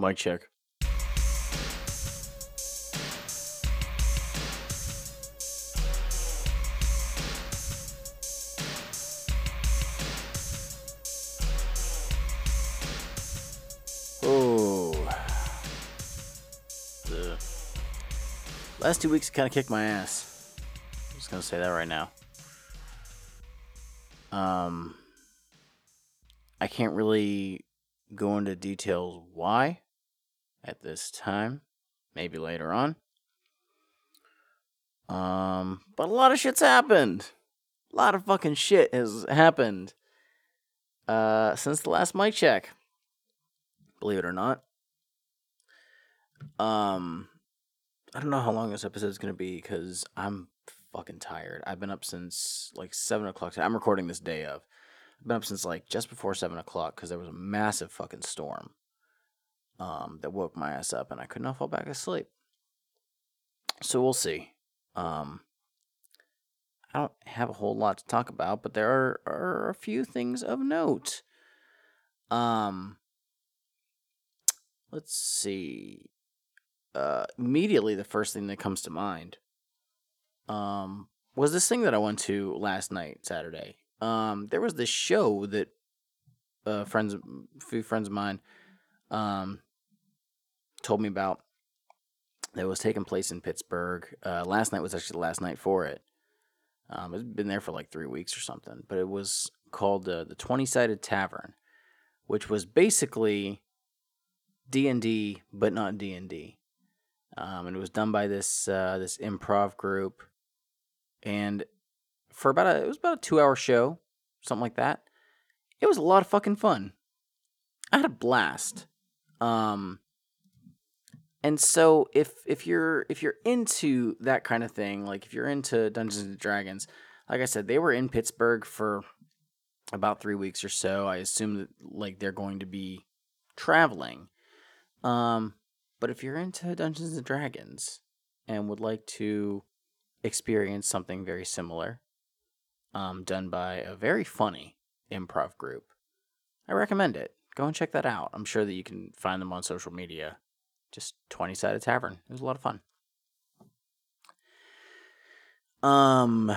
Mic check. Oh. The last two weeks kind of kicked my ass. I'm just gonna say that right now. Um, I can't really go into details why at this time. Maybe later on. Um, but a lot of shit's happened. A lot of fucking shit has happened. Uh, since the last mic check. Believe it or not. Um, I don't know how long this episode is gonna be because I'm fucking tired. I've been up since like seven o'clock. I'm recording this day of. I've been up since like just before seven o'clock because there was a massive fucking storm. Um, that woke my ass up and I could not fall back asleep. So we'll see. Um, I don't have a whole lot to talk about, but there are, are a few things of note. Um, let's see. Uh, immediately, the first thing that comes to mind um, was this thing that I went to last night, Saturday. Um, there was this show that uh, friends, a few friends of mine, um, told me about that was taking place in Pittsburgh. Uh, last night was actually the last night for it. Um, it's been there for like three weeks or something, but it was called uh, the Twenty Sided Tavern, which was basically D and D, but not D and D. Um, and it was done by this uh, this improv group, and for about a it was about a two hour show, something like that. It was a lot of fucking fun. I had a blast. Um, and so if if you're if you're into that kind of thing, like if you're into Dungeons and Dragons, like I said, they were in Pittsburgh for about three weeks or so. I assume that like they're going to be traveling. Um, but if you're into Dungeons and Dragons and would like to experience something very similar, um, done by a very funny improv group, I recommend it. Go and check that out. I'm sure that you can find them on social media just 20 sided tavern. It was a lot of fun. Um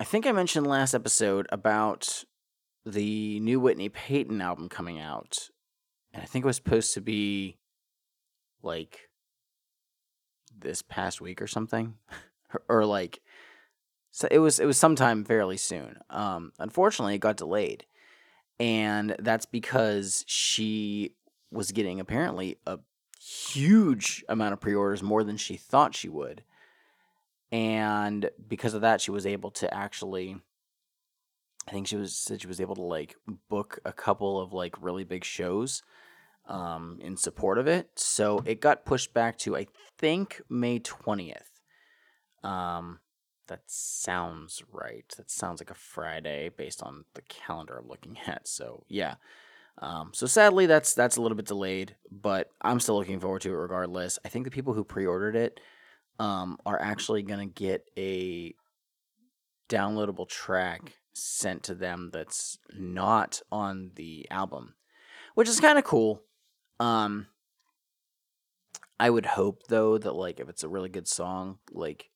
I think I mentioned last episode about the new Whitney Peyton album coming out. And I think it was supposed to be like this past week or something or, like so it was it was sometime fairly soon. Um unfortunately it got delayed. And that's because she was getting apparently a huge amount of pre-orders more than she thought she would. And because of that she was able to actually i think she was said she was able to like book a couple of like really big shows um, in support of it. So it got pushed back to i think may 20th um, that sounds right. That sounds like a friday based on the calendar i'm looking at. So yeah um, so sadly, that's that's a little bit delayed, but I'm still looking forward to it regardless. I think the people who pre-ordered it um, are actually gonna get a downloadable track sent to them that's not on the album, which is kind of cool. Um, I would hope though that like if it's a really good song, like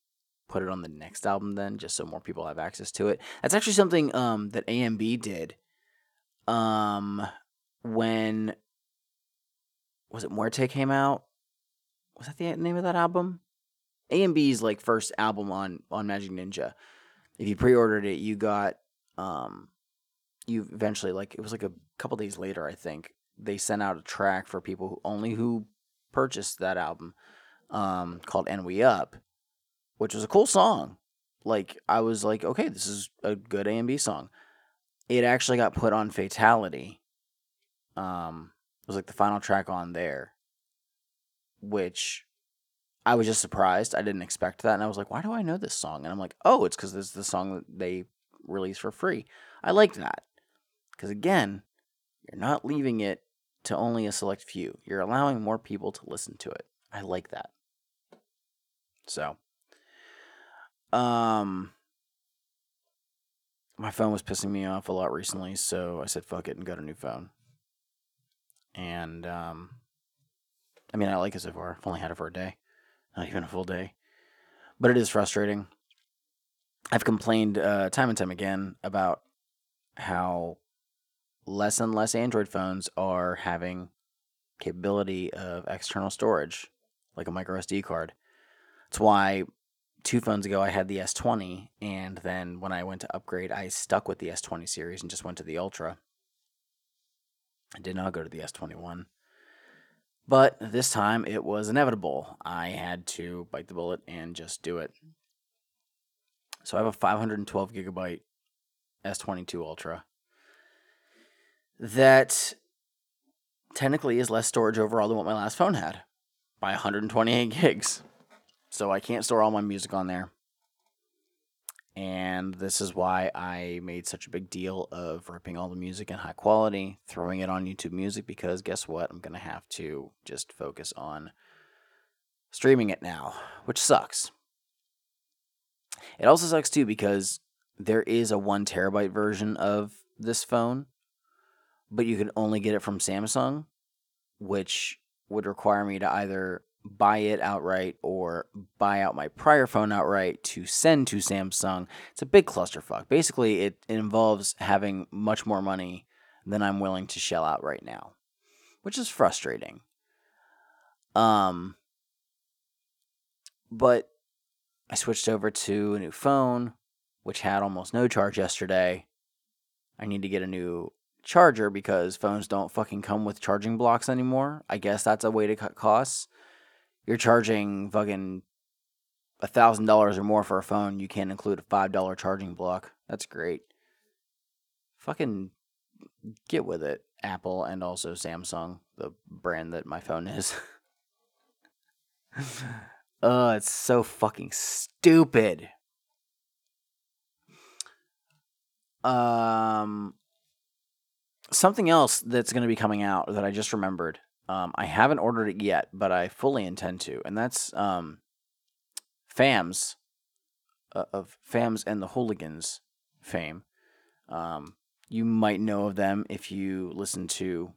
put it on the next album then, just so more people have access to it. That's actually something um that AMB did. Um, when was it Muerte came out? Was that the name of that album? AMB's like first album on on Majik Ninja. If you pre-ordered it, you got um you eventually like it was like a couple days later, I think. They sent out a track for people who only who purchased that album um called And We Up, which was a cool song. Like I was like, okay, this is a good AMB song. It actually got put on Fatality um was like the final track on there which i was just surprised. I didn't expect that and i was like why do i know this song? And i'm like oh it's because this is the song that they released for free. I like that because again you're not leaving it to only a select few. You're allowing more people to listen to it. I like that. So um my phone was pissing me off a lot recently so i said fuck it and got a new phone and um, I mean, I like it so far. I've only had it for a day, not even a full day, but it is frustrating. I've complained uh, time and time again about how less and less Android phones are having capability of external storage, like a micro SD card. That's why two phones ago I had the S20, and then when I went to upgrade, I stuck with the S20 series and just went to the Ultra. I did not go to the S21. But this time it was inevitable. I had to bite the bullet and just do it. So I have a 512 gigabyte S22 Ultra that technically is less storage overall than what my last phone had by 128 gigs. So I can't store all my music on there. And this is why I made such a big deal of ripping all the music in high quality, throwing it on YouTube Music, because guess what? I'm going to have to just focus on streaming it now, which sucks. It also sucks too because there is a one terabyte version of this phone, but you can only get it from Samsung, which would require me to either buy it outright or buy out my prior phone outright to send to Samsung. It's a big clusterfuck. Basically, it, involves having much more money than I'm willing to shell out right now, which is frustrating. Um, but I switched over to a new phone, which had almost no charge yesterday. I need to get a new charger because phones don't fucking come with charging blocks anymore. I guess that's a way to cut costs you're charging fucking a thousand dollars or more for a phone, you can't include a five dollar charging block. That's great. Fucking get with it, Apple and also Samsung, the brand that my phone is. oh, it's so fucking stupid. Um, something else that's going to be coming out that I just remembered um, I haven't ordered it yet, but I fully intend to, and that's um, Famz uh, of Famz and the Hooligans fame. Um, you might know of them if you listen to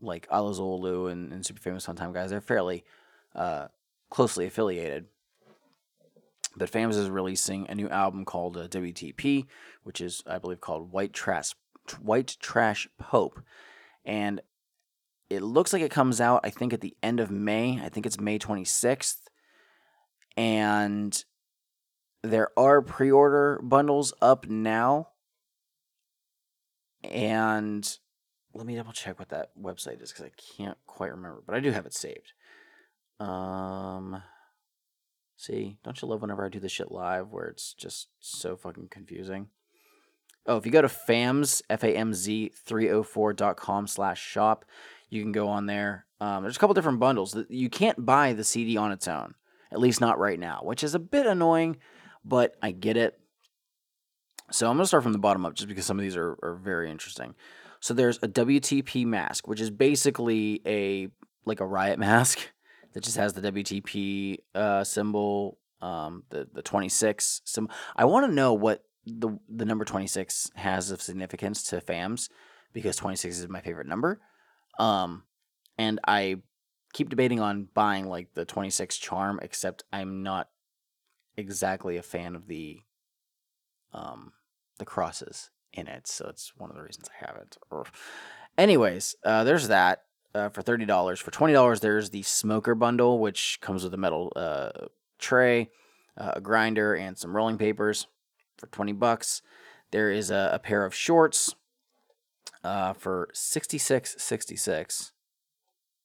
like Alla Xul Elu and, and Super Famous on Time guys. They're fairly uh, closely affiliated. But Famz is releasing a new album called uh, WTP, which is, I believe, called White Trash White Trash Pope. And it looks like it comes out, I think, at the end of May. I think it's May 26th. And there are pre order bundles up now. And let me double check what that website is because I can't quite remember, but I do have it saved. Um, see, don't you love whenever I do this shit live where it's just so fucking confusing? Oh, if you go to FAMZ, F A M Z 304.com slash shop, you can go on there. Um, there's a couple different bundles. That you can't buy the CD on its own, at least not right now, which is a bit annoying, but I get it. So I'm going to start from the bottom up just because some of these are, are very interesting. So there's a WTP mask, which is basically a like a riot mask that just has the WTP uh, symbol, um, the the 26 symbol. I want to know what the the number 26 has of significance to FAMZ because 26 is my favorite number. Um, and I keep debating on buying like the 26 charm, except I'm not exactly a fan of the um the crosses in it, so it's one of the reasons I haven't. Anyways, uh, there's that uh, for thirty dollars. For twenty dollars, there's the smoker bundle, which comes with a metal uh, tray, uh, a grinder, and some rolling papers. For twenty bucks, there is a, a pair of shorts uh, for 66.66.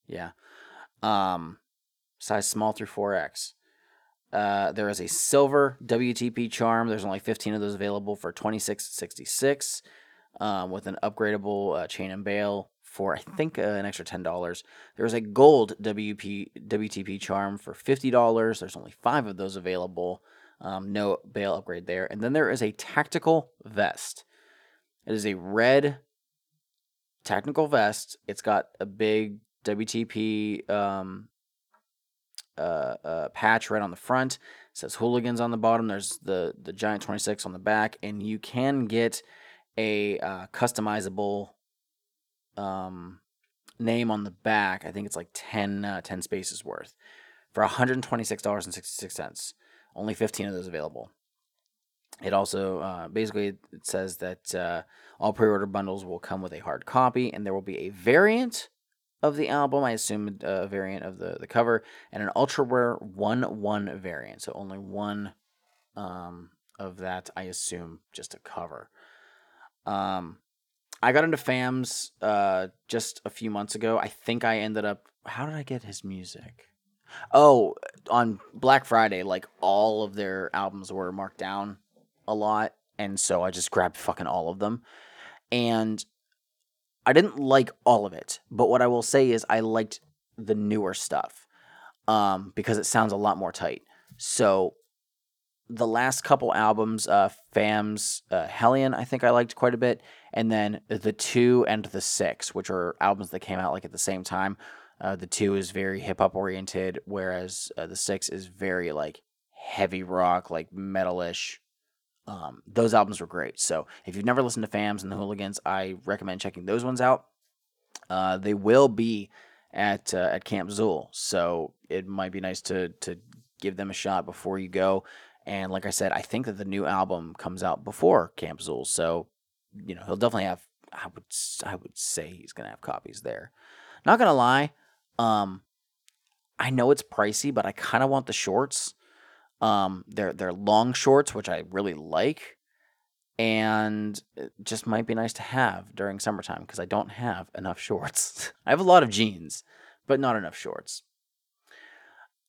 Yeah. Um, size small through 4X. Uh, there is a silver WTP charm. There's only 15 of those available for 26.66 um, with an upgradable uh, chain and bail for I think uh, an extra ten dollars. There's a gold WP WTP charm for fifty dollars. There's only five of those available. Um, no bail upgrade there. And then there is a tactical vest. It is a red technical vest. It's got a big WTP um, uh, uh, patch right on the front. It says hooligans on the bottom. There's the the giant 26 on the back, and you can get a uh, customizable um, name on the back. I think it's like 10, uh, 10 spaces worth for $126.66. Only 15 of those available. It also uh, basically it says that uh, all pre-order bundles will come with a hard copy, and there will be a variant of the album. I assume a variant of the the cover and an ultra rare one one variant. So only one um, of that. I assume just a cover. Um, I got into Fam's uh, just a few months ago. I think I ended up. How did I get his music? Oh, on Black Friday, like all of their albums were marked down a lot, and so I just grabbed fucking all of them. And I didn't like all of it, but what I will say is I liked the newer stuff um, because it sounds a lot more tight. So the last couple albums, uh, Fam's uh, Hellion, I think I liked quite a bit, and then the two and the six, which are albums that came out like at the same time. Uh, the two is very hip hop oriented, whereas uh, the six is very like heavy rock, like metalish. Um, those albums were great. So if you've never listened to Famz and the Hooligans, I recommend checking those ones out. Uh, they will be at uh, at Camp Xul, so it might be nice to to give them a shot before you go. And like I said, I think that the new album comes out before Camp Xul, so you know he'll definitely have. I would I would say he's gonna have copies there. Not gonna lie, um, I know it's pricey, but I kind of want the shorts. Um, they're they're long shorts, which I really like, and it just might be nice to have during summertime because I don't have enough shorts. I have a lot of jeans, but not enough shorts.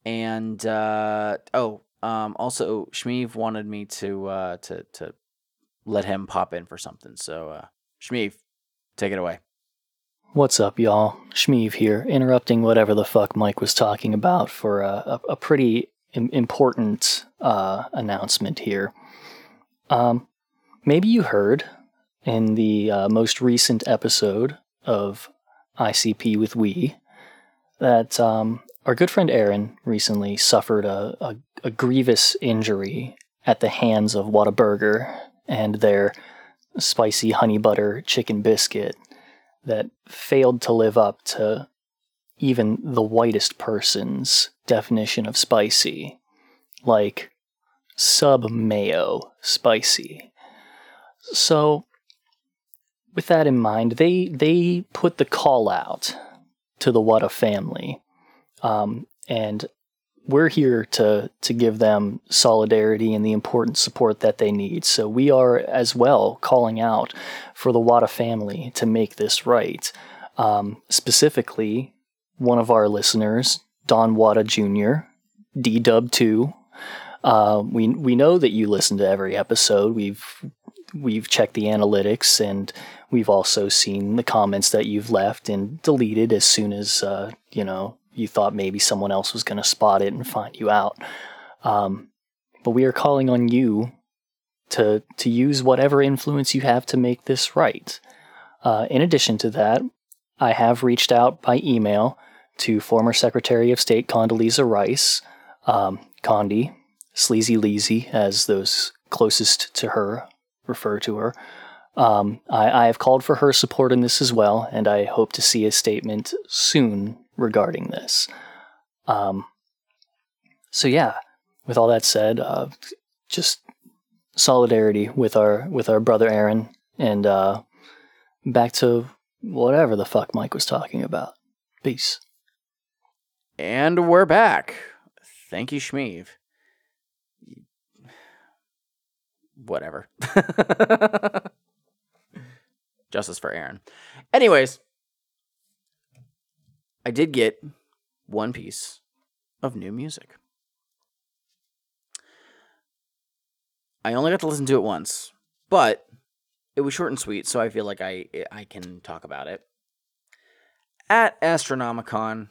And uh, oh, um, also Shmeev wanted me to uh, to to let him pop in for something. So uh, Shmeev, take it away. What's up, y'all? Shmeev here, interrupting whatever the fuck Mike was talking about for a, a, a pretty important uh, announcement here. Um, maybe you heard in the uh, most recent episode of ICP with We that um, our good friend Aaron recently suffered a, a, a grievous injury at the hands of Whataburger and their spicy honey butter chicken biscuit that failed to live up to even the whitest person's definition of spicy, like sub mayo spicy. So, with that in mind, they they put the call out to the Wada family, um, and we're here to to give them solidarity and the important support that they need. So we are as well calling out for the Wada family to make this right. Um, specifically, one of our listeners, Don Wada Jr., D Dub Two. Uh, we we know that you listen to every episode. We've we've checked the analytics and we've also seen the comments that you've left and deleted as soon as uh, you know you thought maybe someone else was going to spot it and find you out. Um, but we are calling on you to to use whatever influence you have to make this right. Uh, in addition to that, I have reached out by email to former Secretary of State Condoleezza Rice, um, Condi, Sleazy Leezy, as those closest to her refer to her. Um, I, I have called for her support in this as well, and I hope to see a statement soon regarding this. Um, so yeah, with all that said, uh, just solidarity with our with our brother Aaron, and uh, back to whatever the fuck Mike was talking about. Peace. And we're back. Thank you, Shmeev. Whatever. Justice for Aaron. Anyways, I did get one piece of new music. I only got to listen to it once, but it was short and sweet, so I feel like I I can talk about it. At Astronomicon,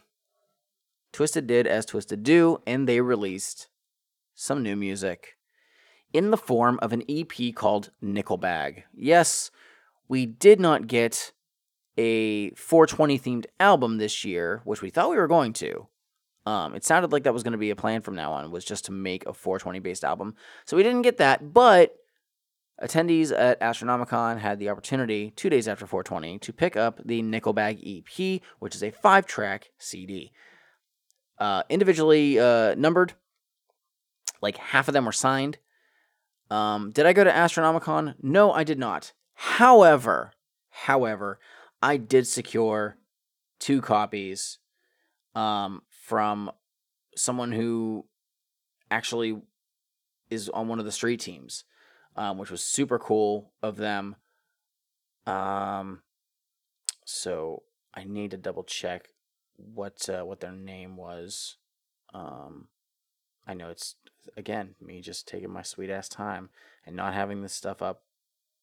Twiztid did as Twiztid do, and they released some new music in the form of an EP called Nickelbag. Yes, we did not get a 420 themed album this year, which we thought we were going to. Um, it sounded like that was going to be a plan from now on, was just to make a 420 based album. So we didn't get that, but Attendees at Astronomicon had the opportunity two days after 420 to pick up the Nickelbag EP, which is a five track CD. Uh, individually uh, numbered, like half of them were signed. Um, did I go to Astronomicon? No, I did not. However, however, I did secure two copies um, from someone who actually is on one of the street teams um, which was super cool of them. Um, so I need to double check what uh, what their name was. Um, I know it's again me just taking my sweet ass time and not having this stuff up,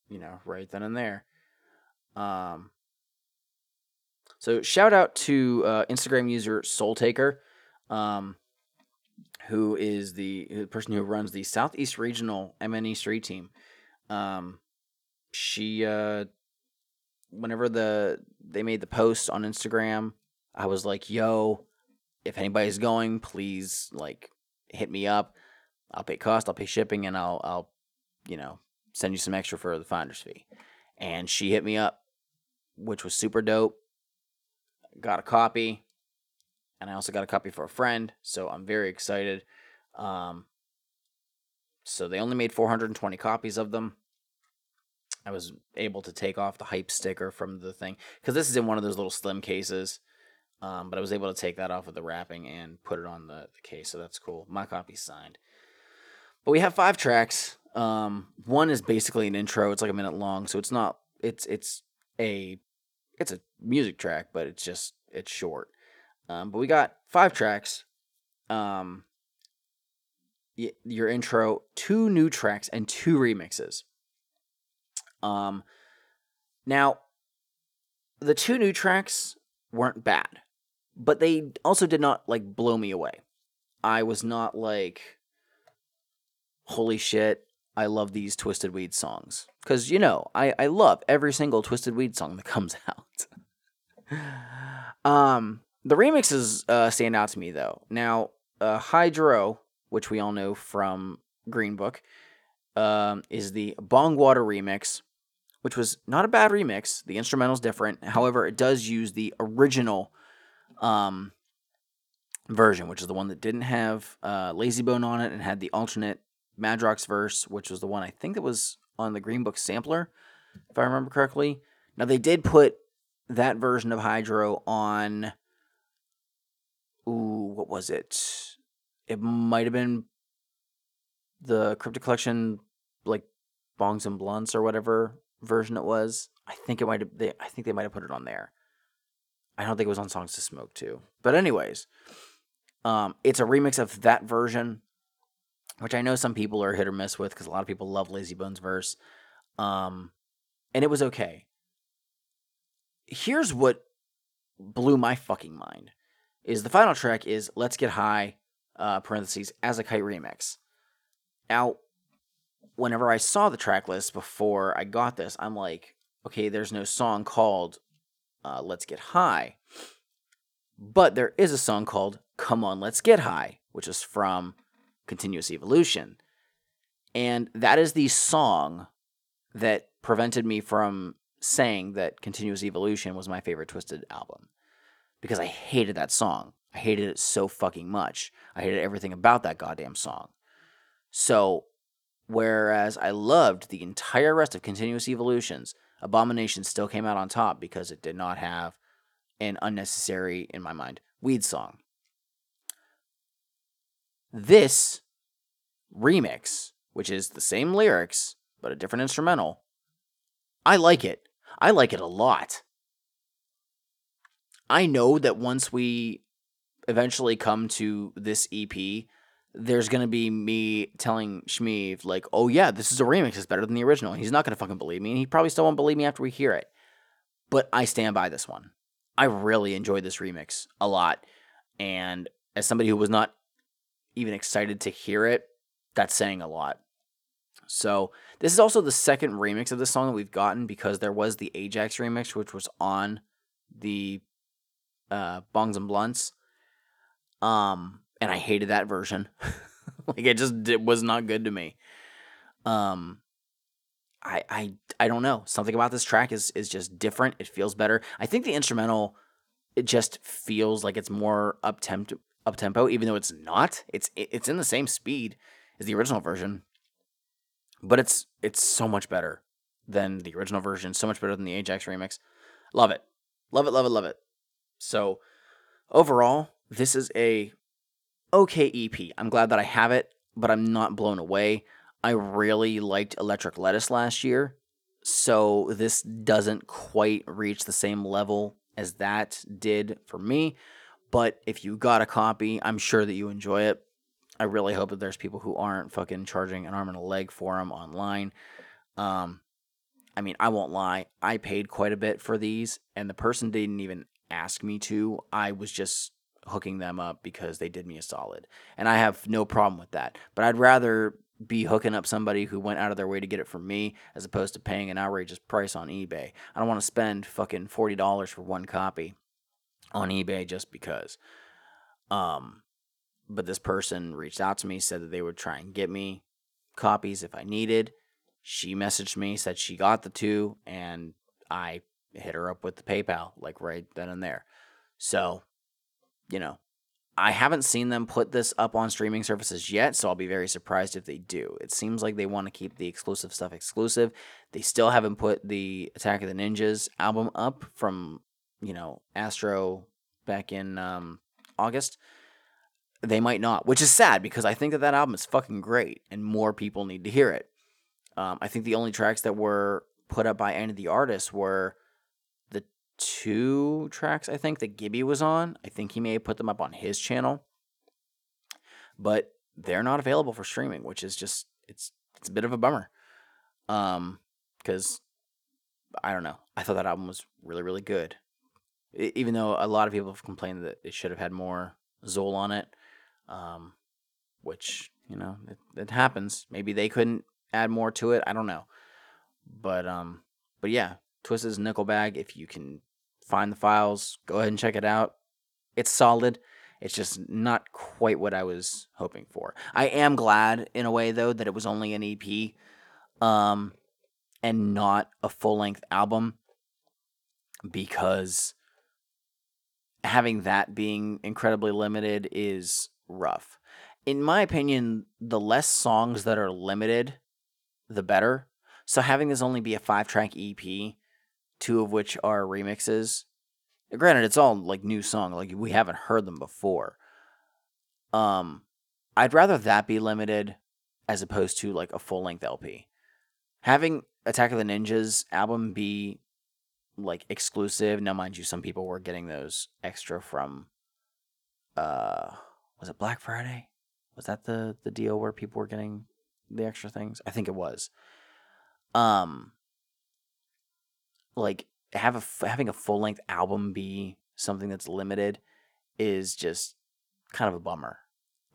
you know, right then and there. Um, so shout out to uh, Instagram user Soul Taker. Um, who is the, the person who runs the Southeast Regional MNE Street Team. Um, she, uh, whenever the they made the post on Instagram, I was like, "Yo, if anybody's going, please like hit me up. I'll pay cost, I'll pay shipping, and I'll I'll you know send you some extra for the finder's fee." And she hit me up, which was super dope. Got a copy and I also got a copy for a friend, so I'm very excited. Um, so they only made 420 copies of them. I was able to take off the hype sticker from the thing because this is in one of those little slim cases. Um, but I was able to take that off of the wrapping and put it on the, the case, so that's cool. My copy's signed. But we have five tracks. Um, one is basically an intro. It's like a minute long, so it's not. It's it's a it's a music track, but it's just it's short. Um, but we got five tracks. Um, y- your intro, two new tracks, and two remixes. Um, now, the two new tracks weren't bad, but they also did not like blow me away. I was not like, holy shit, I love these Twiztid Weed songs. Because, you know, I, I love every single Twiztid Weed song that comes out. um, the remixes uh, stand out to me though. Now, uh, Hydro, which we all know from Green Book, um, is the Bongwater remix, which was not a bad remix. The instrumental's different. However, it does use the original um, version, which is the one that didn't have uh, Layzie Bone on it and had the alternate Madrox verse, which was the one I think that was on the Green Book sampler, if I remember correctly. Now, they did put that version of Hydro on ooh, what was it? It might have been the Cryptic Collection, like bongs and blunts or whatever version it was. I think it might have. They, I think they might have put it on there. I don't think it was on Songs to Smoke too. But anyways, um, it's a remix of that version, which I know some people are hit or miss with because a lot of people love Layzie Bone's verse. Um, and it was okay. Here's what blew my fucking mind is the final track is Let's Get High, uh, parentheses, as a kite remix. Now, whenever I saw the track list before I got this, I'm like, okay, there's no song called uh, Let's Get High. But there is a song called Come On, Let's Get High, which is from Continuous Evolution. And that is the song that prevented me from saying that Continuous Evolution was my favorite Twiztid album because I hated that song. I hated it so fucking much. I hated everything about that goddamn song. So, whereas I loved the entire rest of Continuous Evolutions, Abomination still came out on top because it did not have an unnecessary, in my mind, weed song. This remix, which is the same lyrics but a different instrumental, I like it. I like it a lot. I know that once we eventually come to this EP, there's gonna be me telling Shmeev like, "Oh yeah, this is a remix. It's better than the original." He's not gonna fucking believe me, and he probably still won't believe me after we hear it. But I stand by this one. I really enjoyed this remix a lot, and as somebody who was not even excited to hear it, that's saying a lot. So this is also the second remix of this song that we've gotten because there was the Ajax remix, which was on the uh, Bongs and Blunts. Um, and I hated that version. like it just it was not good to me. Um, I I I don't know. Something about this track is is just different. It feels better. I think the instrumental it just feels like it's more up tempo up tempo, even though it's not. It's it's in the same speed as the original version, but it's it's so much better than the original version. So much better than the Ajax remix. Love it, love it, love it, love it. So overall, this is a okay EP. I'm glad that I have it, but I'm not blown away. I really liked Electric Lettuce last year, so this doesn't quite reach the same level as that did for me. But if you got a copy, I'm sure that you enjoy it. I really hope that there's people who aren't fucking charging an arm and a leg for them online. Um, I mean, I won't lie. I paid quite a bit for these, and the person didn't even ask me to. I was just hooking them up because they did me a solid. And I have no problem with that. But I'd rather be hooking up somebody who went out of their way to get it from me as opposed to paying an outrageous price on eBay. I don't want to spend fucking $40 for one copy on eBay just because. Um but this person reached out to me said that they would try and get me copies if I needed. She messaged me, said she got the two and I hit her up with the PayPal like right then and there. So, you know, I haven't seen them put this up on streaming services yet, so I'll be very surprised if they do. It seems like they want to keep the exclusive stuff exclusive. They still haven't put the Attack of the Ninjas album up from, you know, Astro back in um, August. They might not, which is sad because I think that that album is fucking great and more people need to hear it. Um, I think the only tracks that were put up by any of the artists were two tracks, I think, that Gibby was on. I think he may have put them up on his channel. But they're not available for streaming, which is just it's it's a bit of a bummer. Um, because I don't know. I thought that album was really, really good. It, even though a lot of people have complained that it should have had more Xul on it. Um, which, you know, it, it happens. Maybe they couldn't add more to it. I don't know. But um but yeah, Twiztid's Nickel Bag, if you can find the files, go ahead and check it out. It's solid. It's just not quite what I was hoping for. I am glad in a way though that it was only an EP um and not a full-length album because having that being incredibly limited is rough. In my opinion, the less songs that are limited, the better. So having this only be a 5-track EP two of which are remixes. Granted, it's all like new song, like we haven't heard them before. Um, I'd rather that be limited as opposed to like a full length LP. Having Attack of the Ninjas album be like exclusive. Now, mind you, some people were getting those extra from. Uh, was it Black Friday? Was that the the deal where people were getting the extra things? I think it was. Um, like have a having a full length album be something that's limited is just kind of a bummer.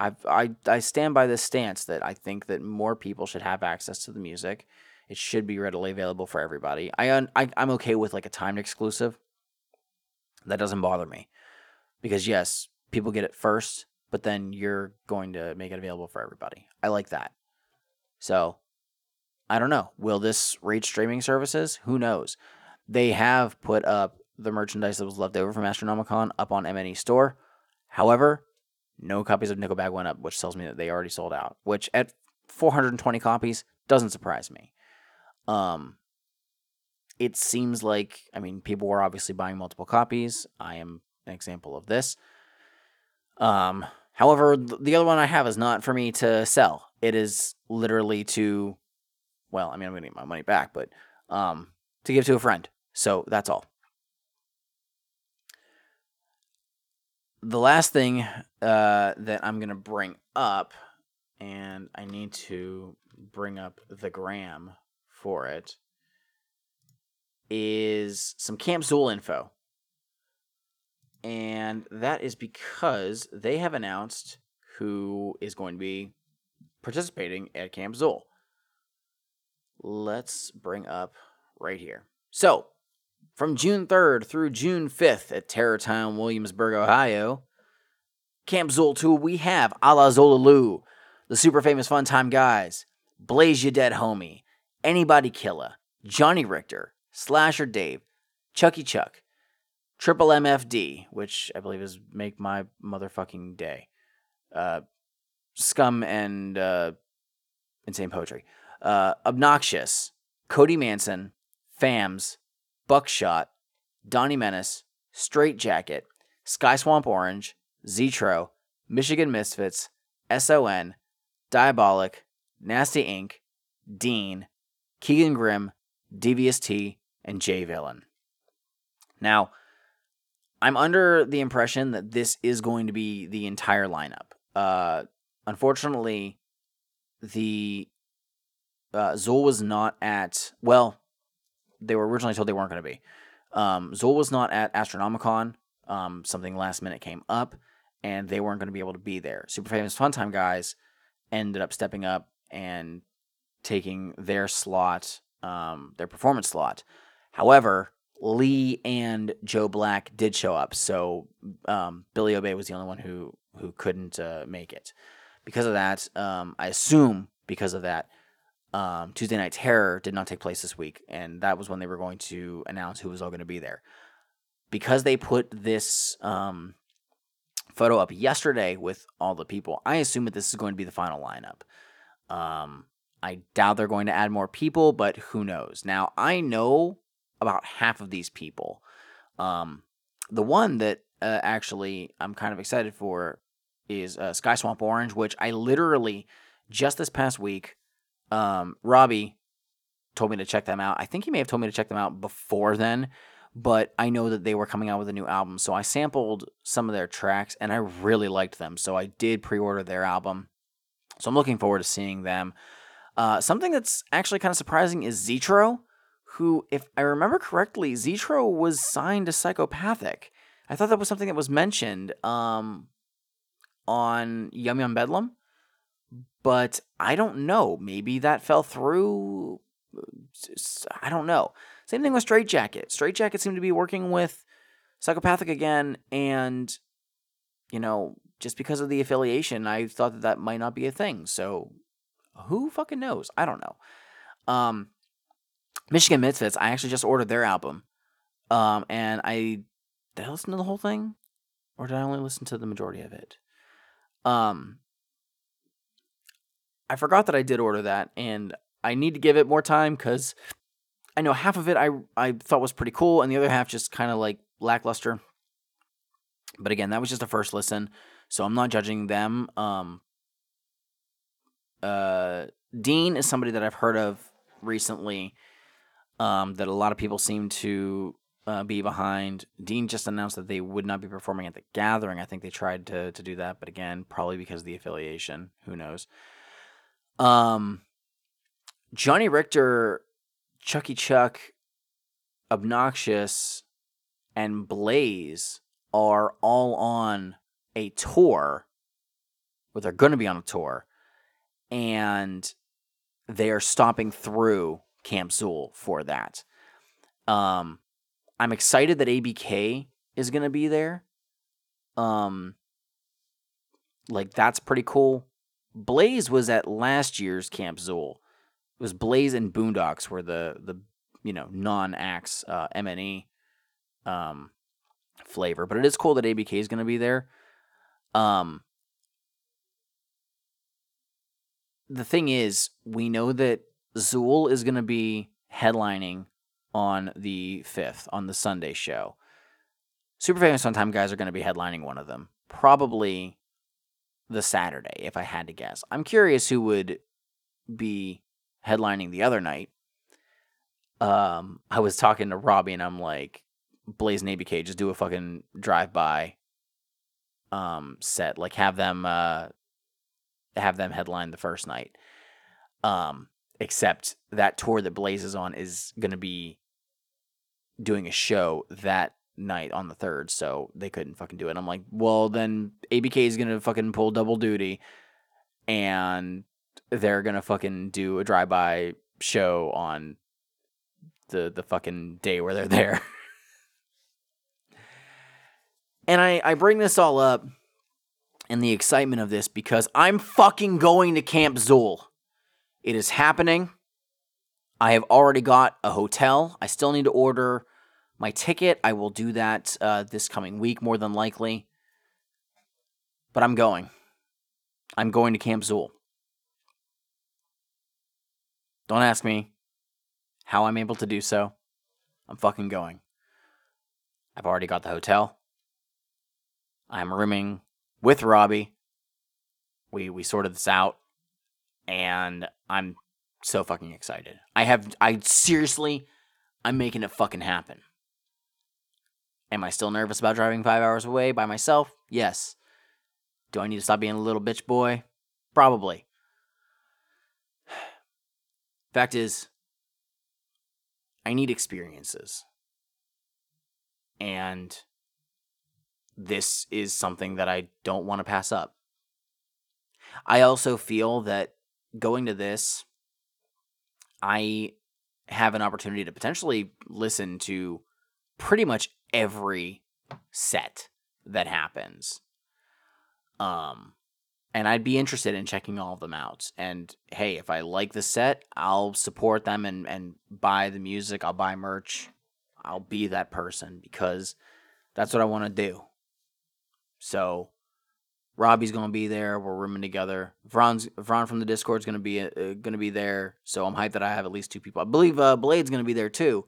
I I I stand by this stance that I think that more people should have access to the music. It should be readily available for everybody. I, I I'm okay with like a timed exclusive. That doesn't bother me. Because yes, people get it first, but then you're going to make it available for everybody. I like that. So, I don't know. Will this reach streaming services? Who knows? They have put up the merchandise that was left over from Astronomicon up on MNE Store. However, no copies of Nickelbag went up, which tells me that they already sold out. Which at 420 copies doesn't surprise me. Um, it seems like I mean people were obviously buying multiple copies. I am an example of this. Um, however, the other one I have is not for me to sell. It is literally to, well, I mean I'm gonna get my money back, but um, to give to a friend. So that's all. The last thing uh, that I'm going to bring up, and I need to bring up the gram for it, is some Camp Xul info. And that is because they have announced who is going to be participating at Camp Xul. Let's bring up right here. So, from June 3rd through June 5th at Terror Town, Williamsburg, Ohio. Camp 2, we have Alla Xul Elu, the super famous Fun Time Guys, Blaze Ya Dead Homie, Anybody Killa, Johnny Richter, Slasher Dave, Chucky Chuck, Triple MFD, which I believe is Make My Motherfucking Day, uh, Scum and uh, Insane Poetry, uh, Obnoxious, Cody Manson, Famz, Buckshot, Donnie Menace, Straight Jacket, Sky Swamp Orange, Zetro, Michigan Misfits, SON, Diabolic, Nasty Inc., Dean, Keegan Grimm, Devious T, and J Villain. Now, I'm under the impression that this is going to be the entire lineup. Uh, unfortunately, the uh, Xul was not at, well, they were originally told they weren't going to be. Um, Xul was not at Astronomicon. Um, something last minute came up, and they weren't going to be able to be there. Super Famous Fun Time guys ended up stepping up and taking their slot, um, their performance slot. However, Lee and Joe Black did show up, so um, Billy Obey was the only one who who couldn't uh, make it. Because of that, um, I assume because of that, um, Tuesday Night Terror did not take place this week, and that was when they were going to announce who was all going to be there. Because they put this um, photo up yesterday with all the people, I assume that this is going to be the final lineup. Um, I doubt they're going to add more people, but who knows? Now, I know about half of these people. Um, the one that uh, actually I'm kind of excited for is uh, Sky Swamp Orange, which I literally just this past week, um, Robbie told me to check them out. I think he may have told me to check them out before then, but I know that they were coming out with a new album. So I sampled some of their tracks and I really liked them. So I did pre order their album. So I'm looking forward to seeing them. Uh, something that's actually kind of surprising is Zetro, who, if I remember correctly, Zetro was signed to Psychopathic. I thought that was something that was mentioned um, on Yum Yum Bedlam, but I don't know. Maybe that fell through. I don't know. Same thing with Straight Jacket. Straight Jacket seemed to be working with Psychopathic again, and you know, just because of the affiliation, I thought that that might not be a thing. So who fucking knows? I don't know. Um, Michigan Misfits, I actually just ordered their album. Um, and I did I listen to the whole thing? Or did I only listen to the majority of it? Um I forgot that I did order that and I need to give it more time because I know half of it I I thought was pretty cool and the other half just kind of like lackluster. But again, that was just a first listen, so I'm not judging them. Um uh, Dean is somebody that I've heard of recently. Um, that a lot of people seem to uh, be behind. Dean just announced that they would not be performing at the gathering. I think they tried to to do that, but again, probably because of the affiliation. Who knows? Um, Johnny Richter, Chucky Chuck, Obnoxious, and Blaze are all on a tour. Well, they're going to be on a tour and they are stomping through Camp Xul for that. Um, I'm excited that ABK is going to be there. Um, like that's pretty cool. Blaze was at last year's Camp Xul. It was Blaze and Boondox were the the you know non axe uh, MNE um flavor, but it is cool that ABK is going to be there. Um, the thing is, we know that Zool is going to be headlining on the 5th, on the Sunday show. Super Famous Fun Time guys are going to be headlining one of them. Probably the Saturday, if I had to guess. I'm curious who would be headlining the other night. Um, I was talking to Robbie and I'm like, Blaze and ABK, just do a fucking drive by um set. Like have them uh have them headline the first night. Um, except that tour that Blaze is on is going to be doing a show that night on the third, so they couldn't fucking do it. I'm like, well, then ABK is to fucking pull double duty, and they're to fucking do a drive by show on the the fucking day where they're there. and I I bring this all up and the excitement of this because I'm fucking going to Camp Xul. It is happening. I have already got a hotel. I still need to order my ticket. I will do that uh, this coming week, more than likely. But I'm going. I'm going to Camp Xul. Don't ask me how I'm able to do so. I'm fucking going. I've already got the hotel. I'm rooming with Robbie. We we sorted this out and I'm so fucking excited. I have I seriously I'm making it fucking happen. Am I still nervous about driving 5 hours away by myself? Yes. Do I need to stop being a little bitch boy? Probably. Fact is, I need experiences. And this is something that I don't want to pass up. I also feel that going to this, I have an opportunity to potentially listen to pretty much every set that happens. Um, and I'd be interested in checking all of them out. And hey, if I like the set, I'll support them and and buy the music. I'll buy merch. I'll be that person because that's what I want to do. So Robbie's gonna be there. We're rooming together. Vron's Vron from the Discord's gonna be uh, gonna be there. So I'm hyped that I have at least two people. I believe uh, Blade's gonna be there too.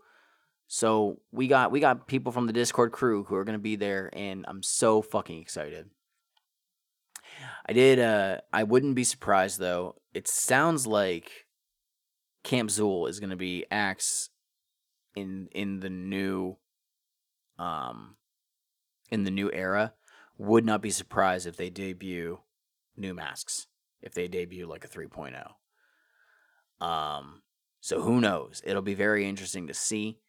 So we got we got people from the Discord crew who are gonna be there, and I'm so fucking excited. I did. Uh, I wouldn't be surprised though. It sounds like Camp Xul is to be acts in in the new, um, in the new era. Would not be surprised if they debut new masks. If they debut like a 3.0. Um, so who knows? It'll be very interesting to see.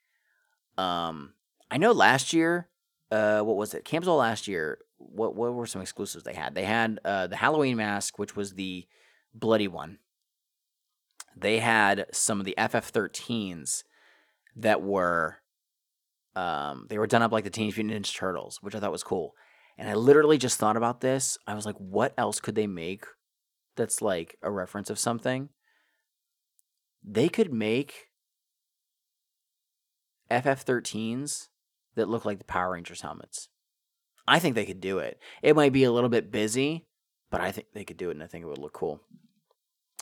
Um, I know last year, uh, what was it? Camp Xul last year what what were some exclusives they had? They had uh, the Halloween mask, which was the bloody one. They had some of the FF13s that were um, they were done up like the Teenage Mutant Ninja Turtles, which I thought was cool. And I literally just thought about this. I was like, what else could they make that's like a reference of something? They could make FF13s that look like the Power Rangers helmets. I think they could do it. It might be a little bit busy, but I think they could do it, and I think it would look cool.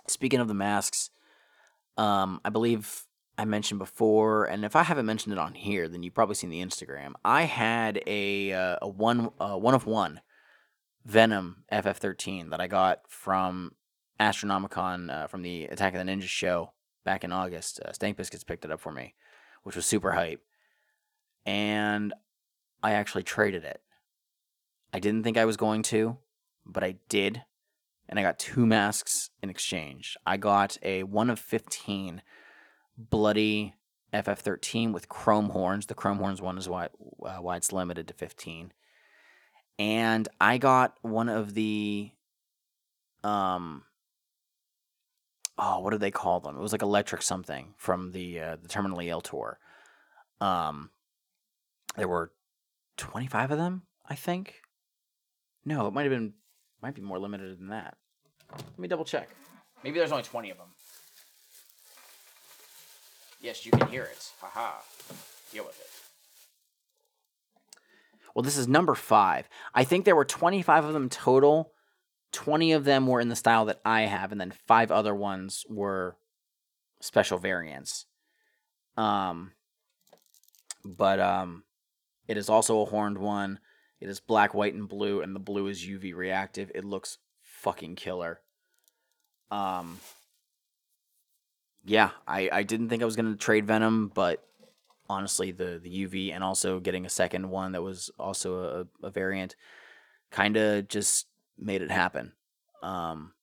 Speaking of the masks, um, I believe I mentioned before, and if I haven't mentioned it on here, then you've probably seen the Instagram. I had a uh, a one uh, one of one Venom FF13 that I got from Astronomicon uh, from the Attack of the Ninja show back in August. Uh, Stank Biscuits picked it up for me, which was super hype, and I actually traded it I didn't think I was going to, but I did. And I got two masks in exchange. I got a 1 of 15 bloody FF13 with chrome horns. The chrome horns one is why, uh, why it's limited to 15. And I got one of the um oh, what do they call them? It was like electric something from the uh, the Terminally Ill tour. Um, there were twenty five of them, I think. No, it might have been might be more limited than that. Let me double check. Maybe there's only 20 of them. Yes, you can hear it. Haha. Deal with it. Well, this is number five. I think there were 25 of them total. 20 of them were in the style that I have, and then five other ones were special variants. Um, but um, it is also a horned one. It is black, white, and blue, and the blue is UV reactive. It looks fucking killer. Um, yeah, I, I didn't think I was gonna trade Venom, but honestly, the the UV and also getting a second one that was also a, a variant, kind of just made it happen. Um,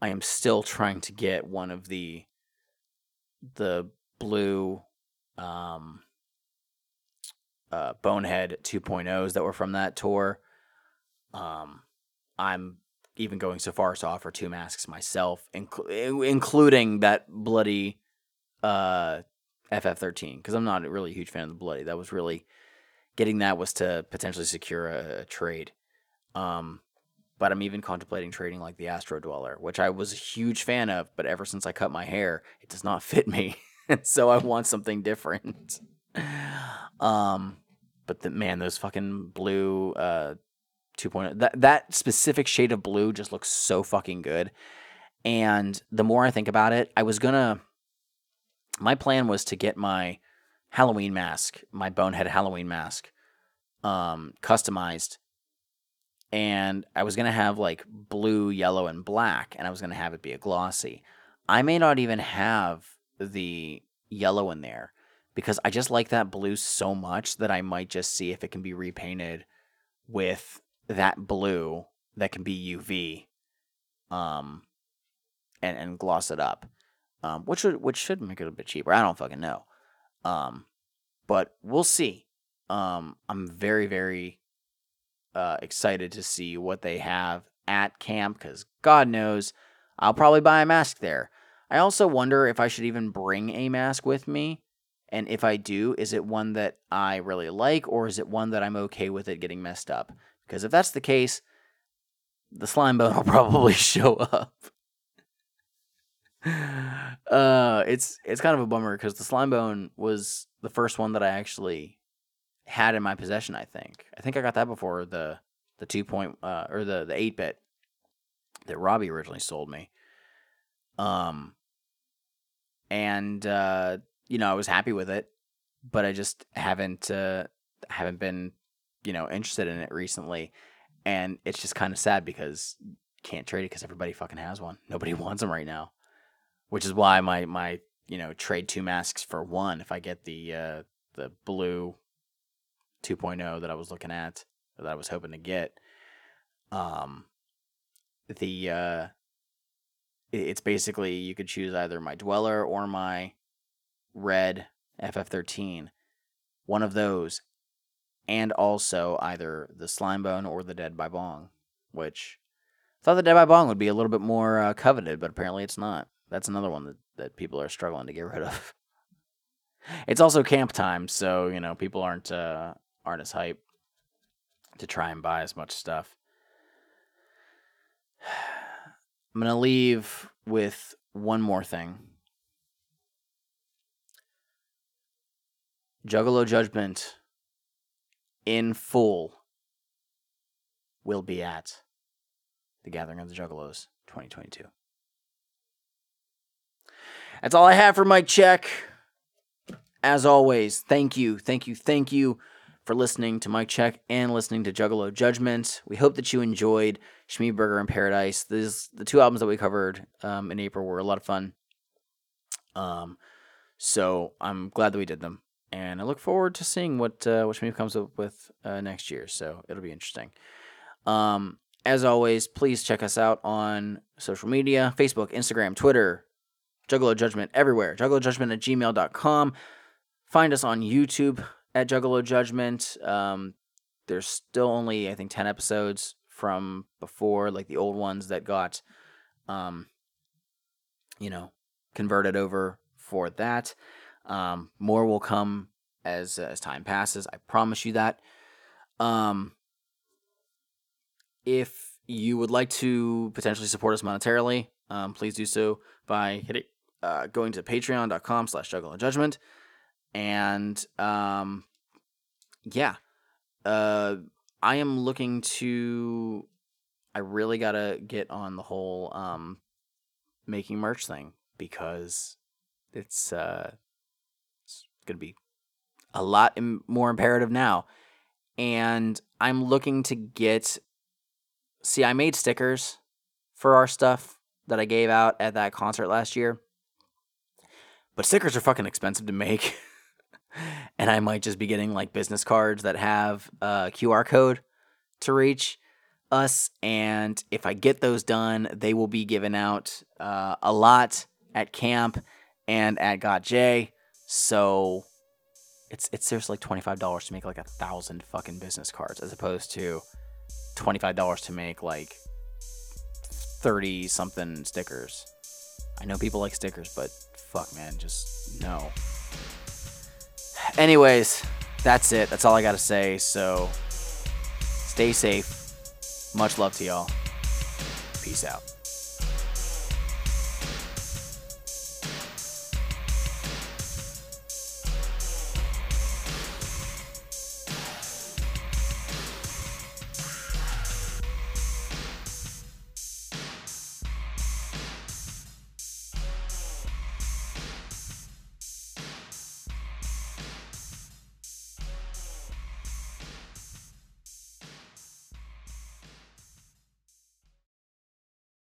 I am still trying to get one of the the blue um uh, Bonehead 2.0s that were from that tour. Um, I'm even going so far as to offer two masks myself, inc- including that bloody uh, FF13, because I'm not really a huge fan of the bloody. That was really getting that was to potentially secure a, a trade. Um, but I'm even contemplating trading like the Astro Dweller, which I was a huge fan of, but ever since I cut my hair, it does not fit me. so I want something different. Um, but the man, those fucking blue uh 2.0 that that specific shade of blue just looks so fucking good. And the more I think about it, I was gonna. My plan was to get my Halloween mask, my bonehead Halloween mask, um, customized. And I was gonna have like blue, yellow, and black, and I was gonna have it be a glossy. I may not even have the yellow in there because I just like that blue so much that I might just see if it can be repainted with that blue that can be UV, um, and and gloss it up, um, which would which should make it a bit cheaper. I don't fucking know, um, but we'll see. Um, I'm very very uh, excited to see what they have at camp because God knows I'll probably buy a mask there. I also wonder if I should even bring a mask with me. And if I do, is it one that I really like or is it one that I'm okay with it getting messed up? Because if that's the case, the slime bone will probably show up. uh, it's it's kind of a bummer because the slime bone was the first one that I actually had in my possession. I think I think I got that before the the two point uh, or the the eight bit that Robbie originally sold me. Um, and uh, you know I was happy with it, but I just haven't uh, haven't been you know interested in it recently, and it's just kind of sad because can't trade it because everybody fucking has one. Nobody wants them right now, which is why my my you know trade two masks for one if I get the uh, the blue 2.0 that I was looking at that I was hoping to get. Um, the uh, it's basically you could choose either my dweller or my red FF13, one of those, and also either the slime bone or the dead by bong, which I thought the dead by bong would be a little bit more uh, coveted, but apparently it's not. That's another one that, that people are struggling to get rid of. it's also camp time, so you know people aren't uh, aren't as hype to try and buy as much stuff. I'm going to leave with one more thing. Juggalo Judgment in full will be at the Gathering of the Juggalos 2022. That's all I have for Mike Check. As always, thank you, thank you, thank you for listening to Mike Check and listening to Juggalo Judgment. We hope that you enjoyed Schmeeburger in Paradise. These the two albums that we covered um, in April were a lot of fun. Um, so I'm glad that we did them, and I look forward to seeing what uh, what comes up with uh, next year. So it'll be interesting. Um, as always, please check us out on social media Facebook, Instagram, Twitter, Juggalo Judgment everywhere. Juggalo Judgment at gmail.com. Find us on YouTube at Juggalo Judgment. Um, there's still only I think ten episodes from before, like the old ones that got, um, you know, converted over for that. Um, more will come as as time passes. I promise you that. Um, if you would like to potentially support us monetarily, um, please do so by hitting uh, going to patreon.com slash juggle juggalo judgment and um, yeah, uh, I am looking to. I really gotta get on the whole um, making merch thing because it's uh, it's gonna be a lot more imperative now, and I'm looking to get. See, I made stickers for our stuff that I gave out at that concert last year, but stickers are fucking expensive to make. and I might just be getting like business cards that have a QR code to reach us. And if I get those done, they will be given out uh, a lot at camp and at Got J. So it's it's seriously like twenty five dollars to make like a thousand fucking business cards, as opposed to twenty five dollars to make like thirty something stickers. I know people like stickers, but fuck, man, just no. Anyways, that's it. That's all I got to say. So stay safe. Much love to y'all. Peace out.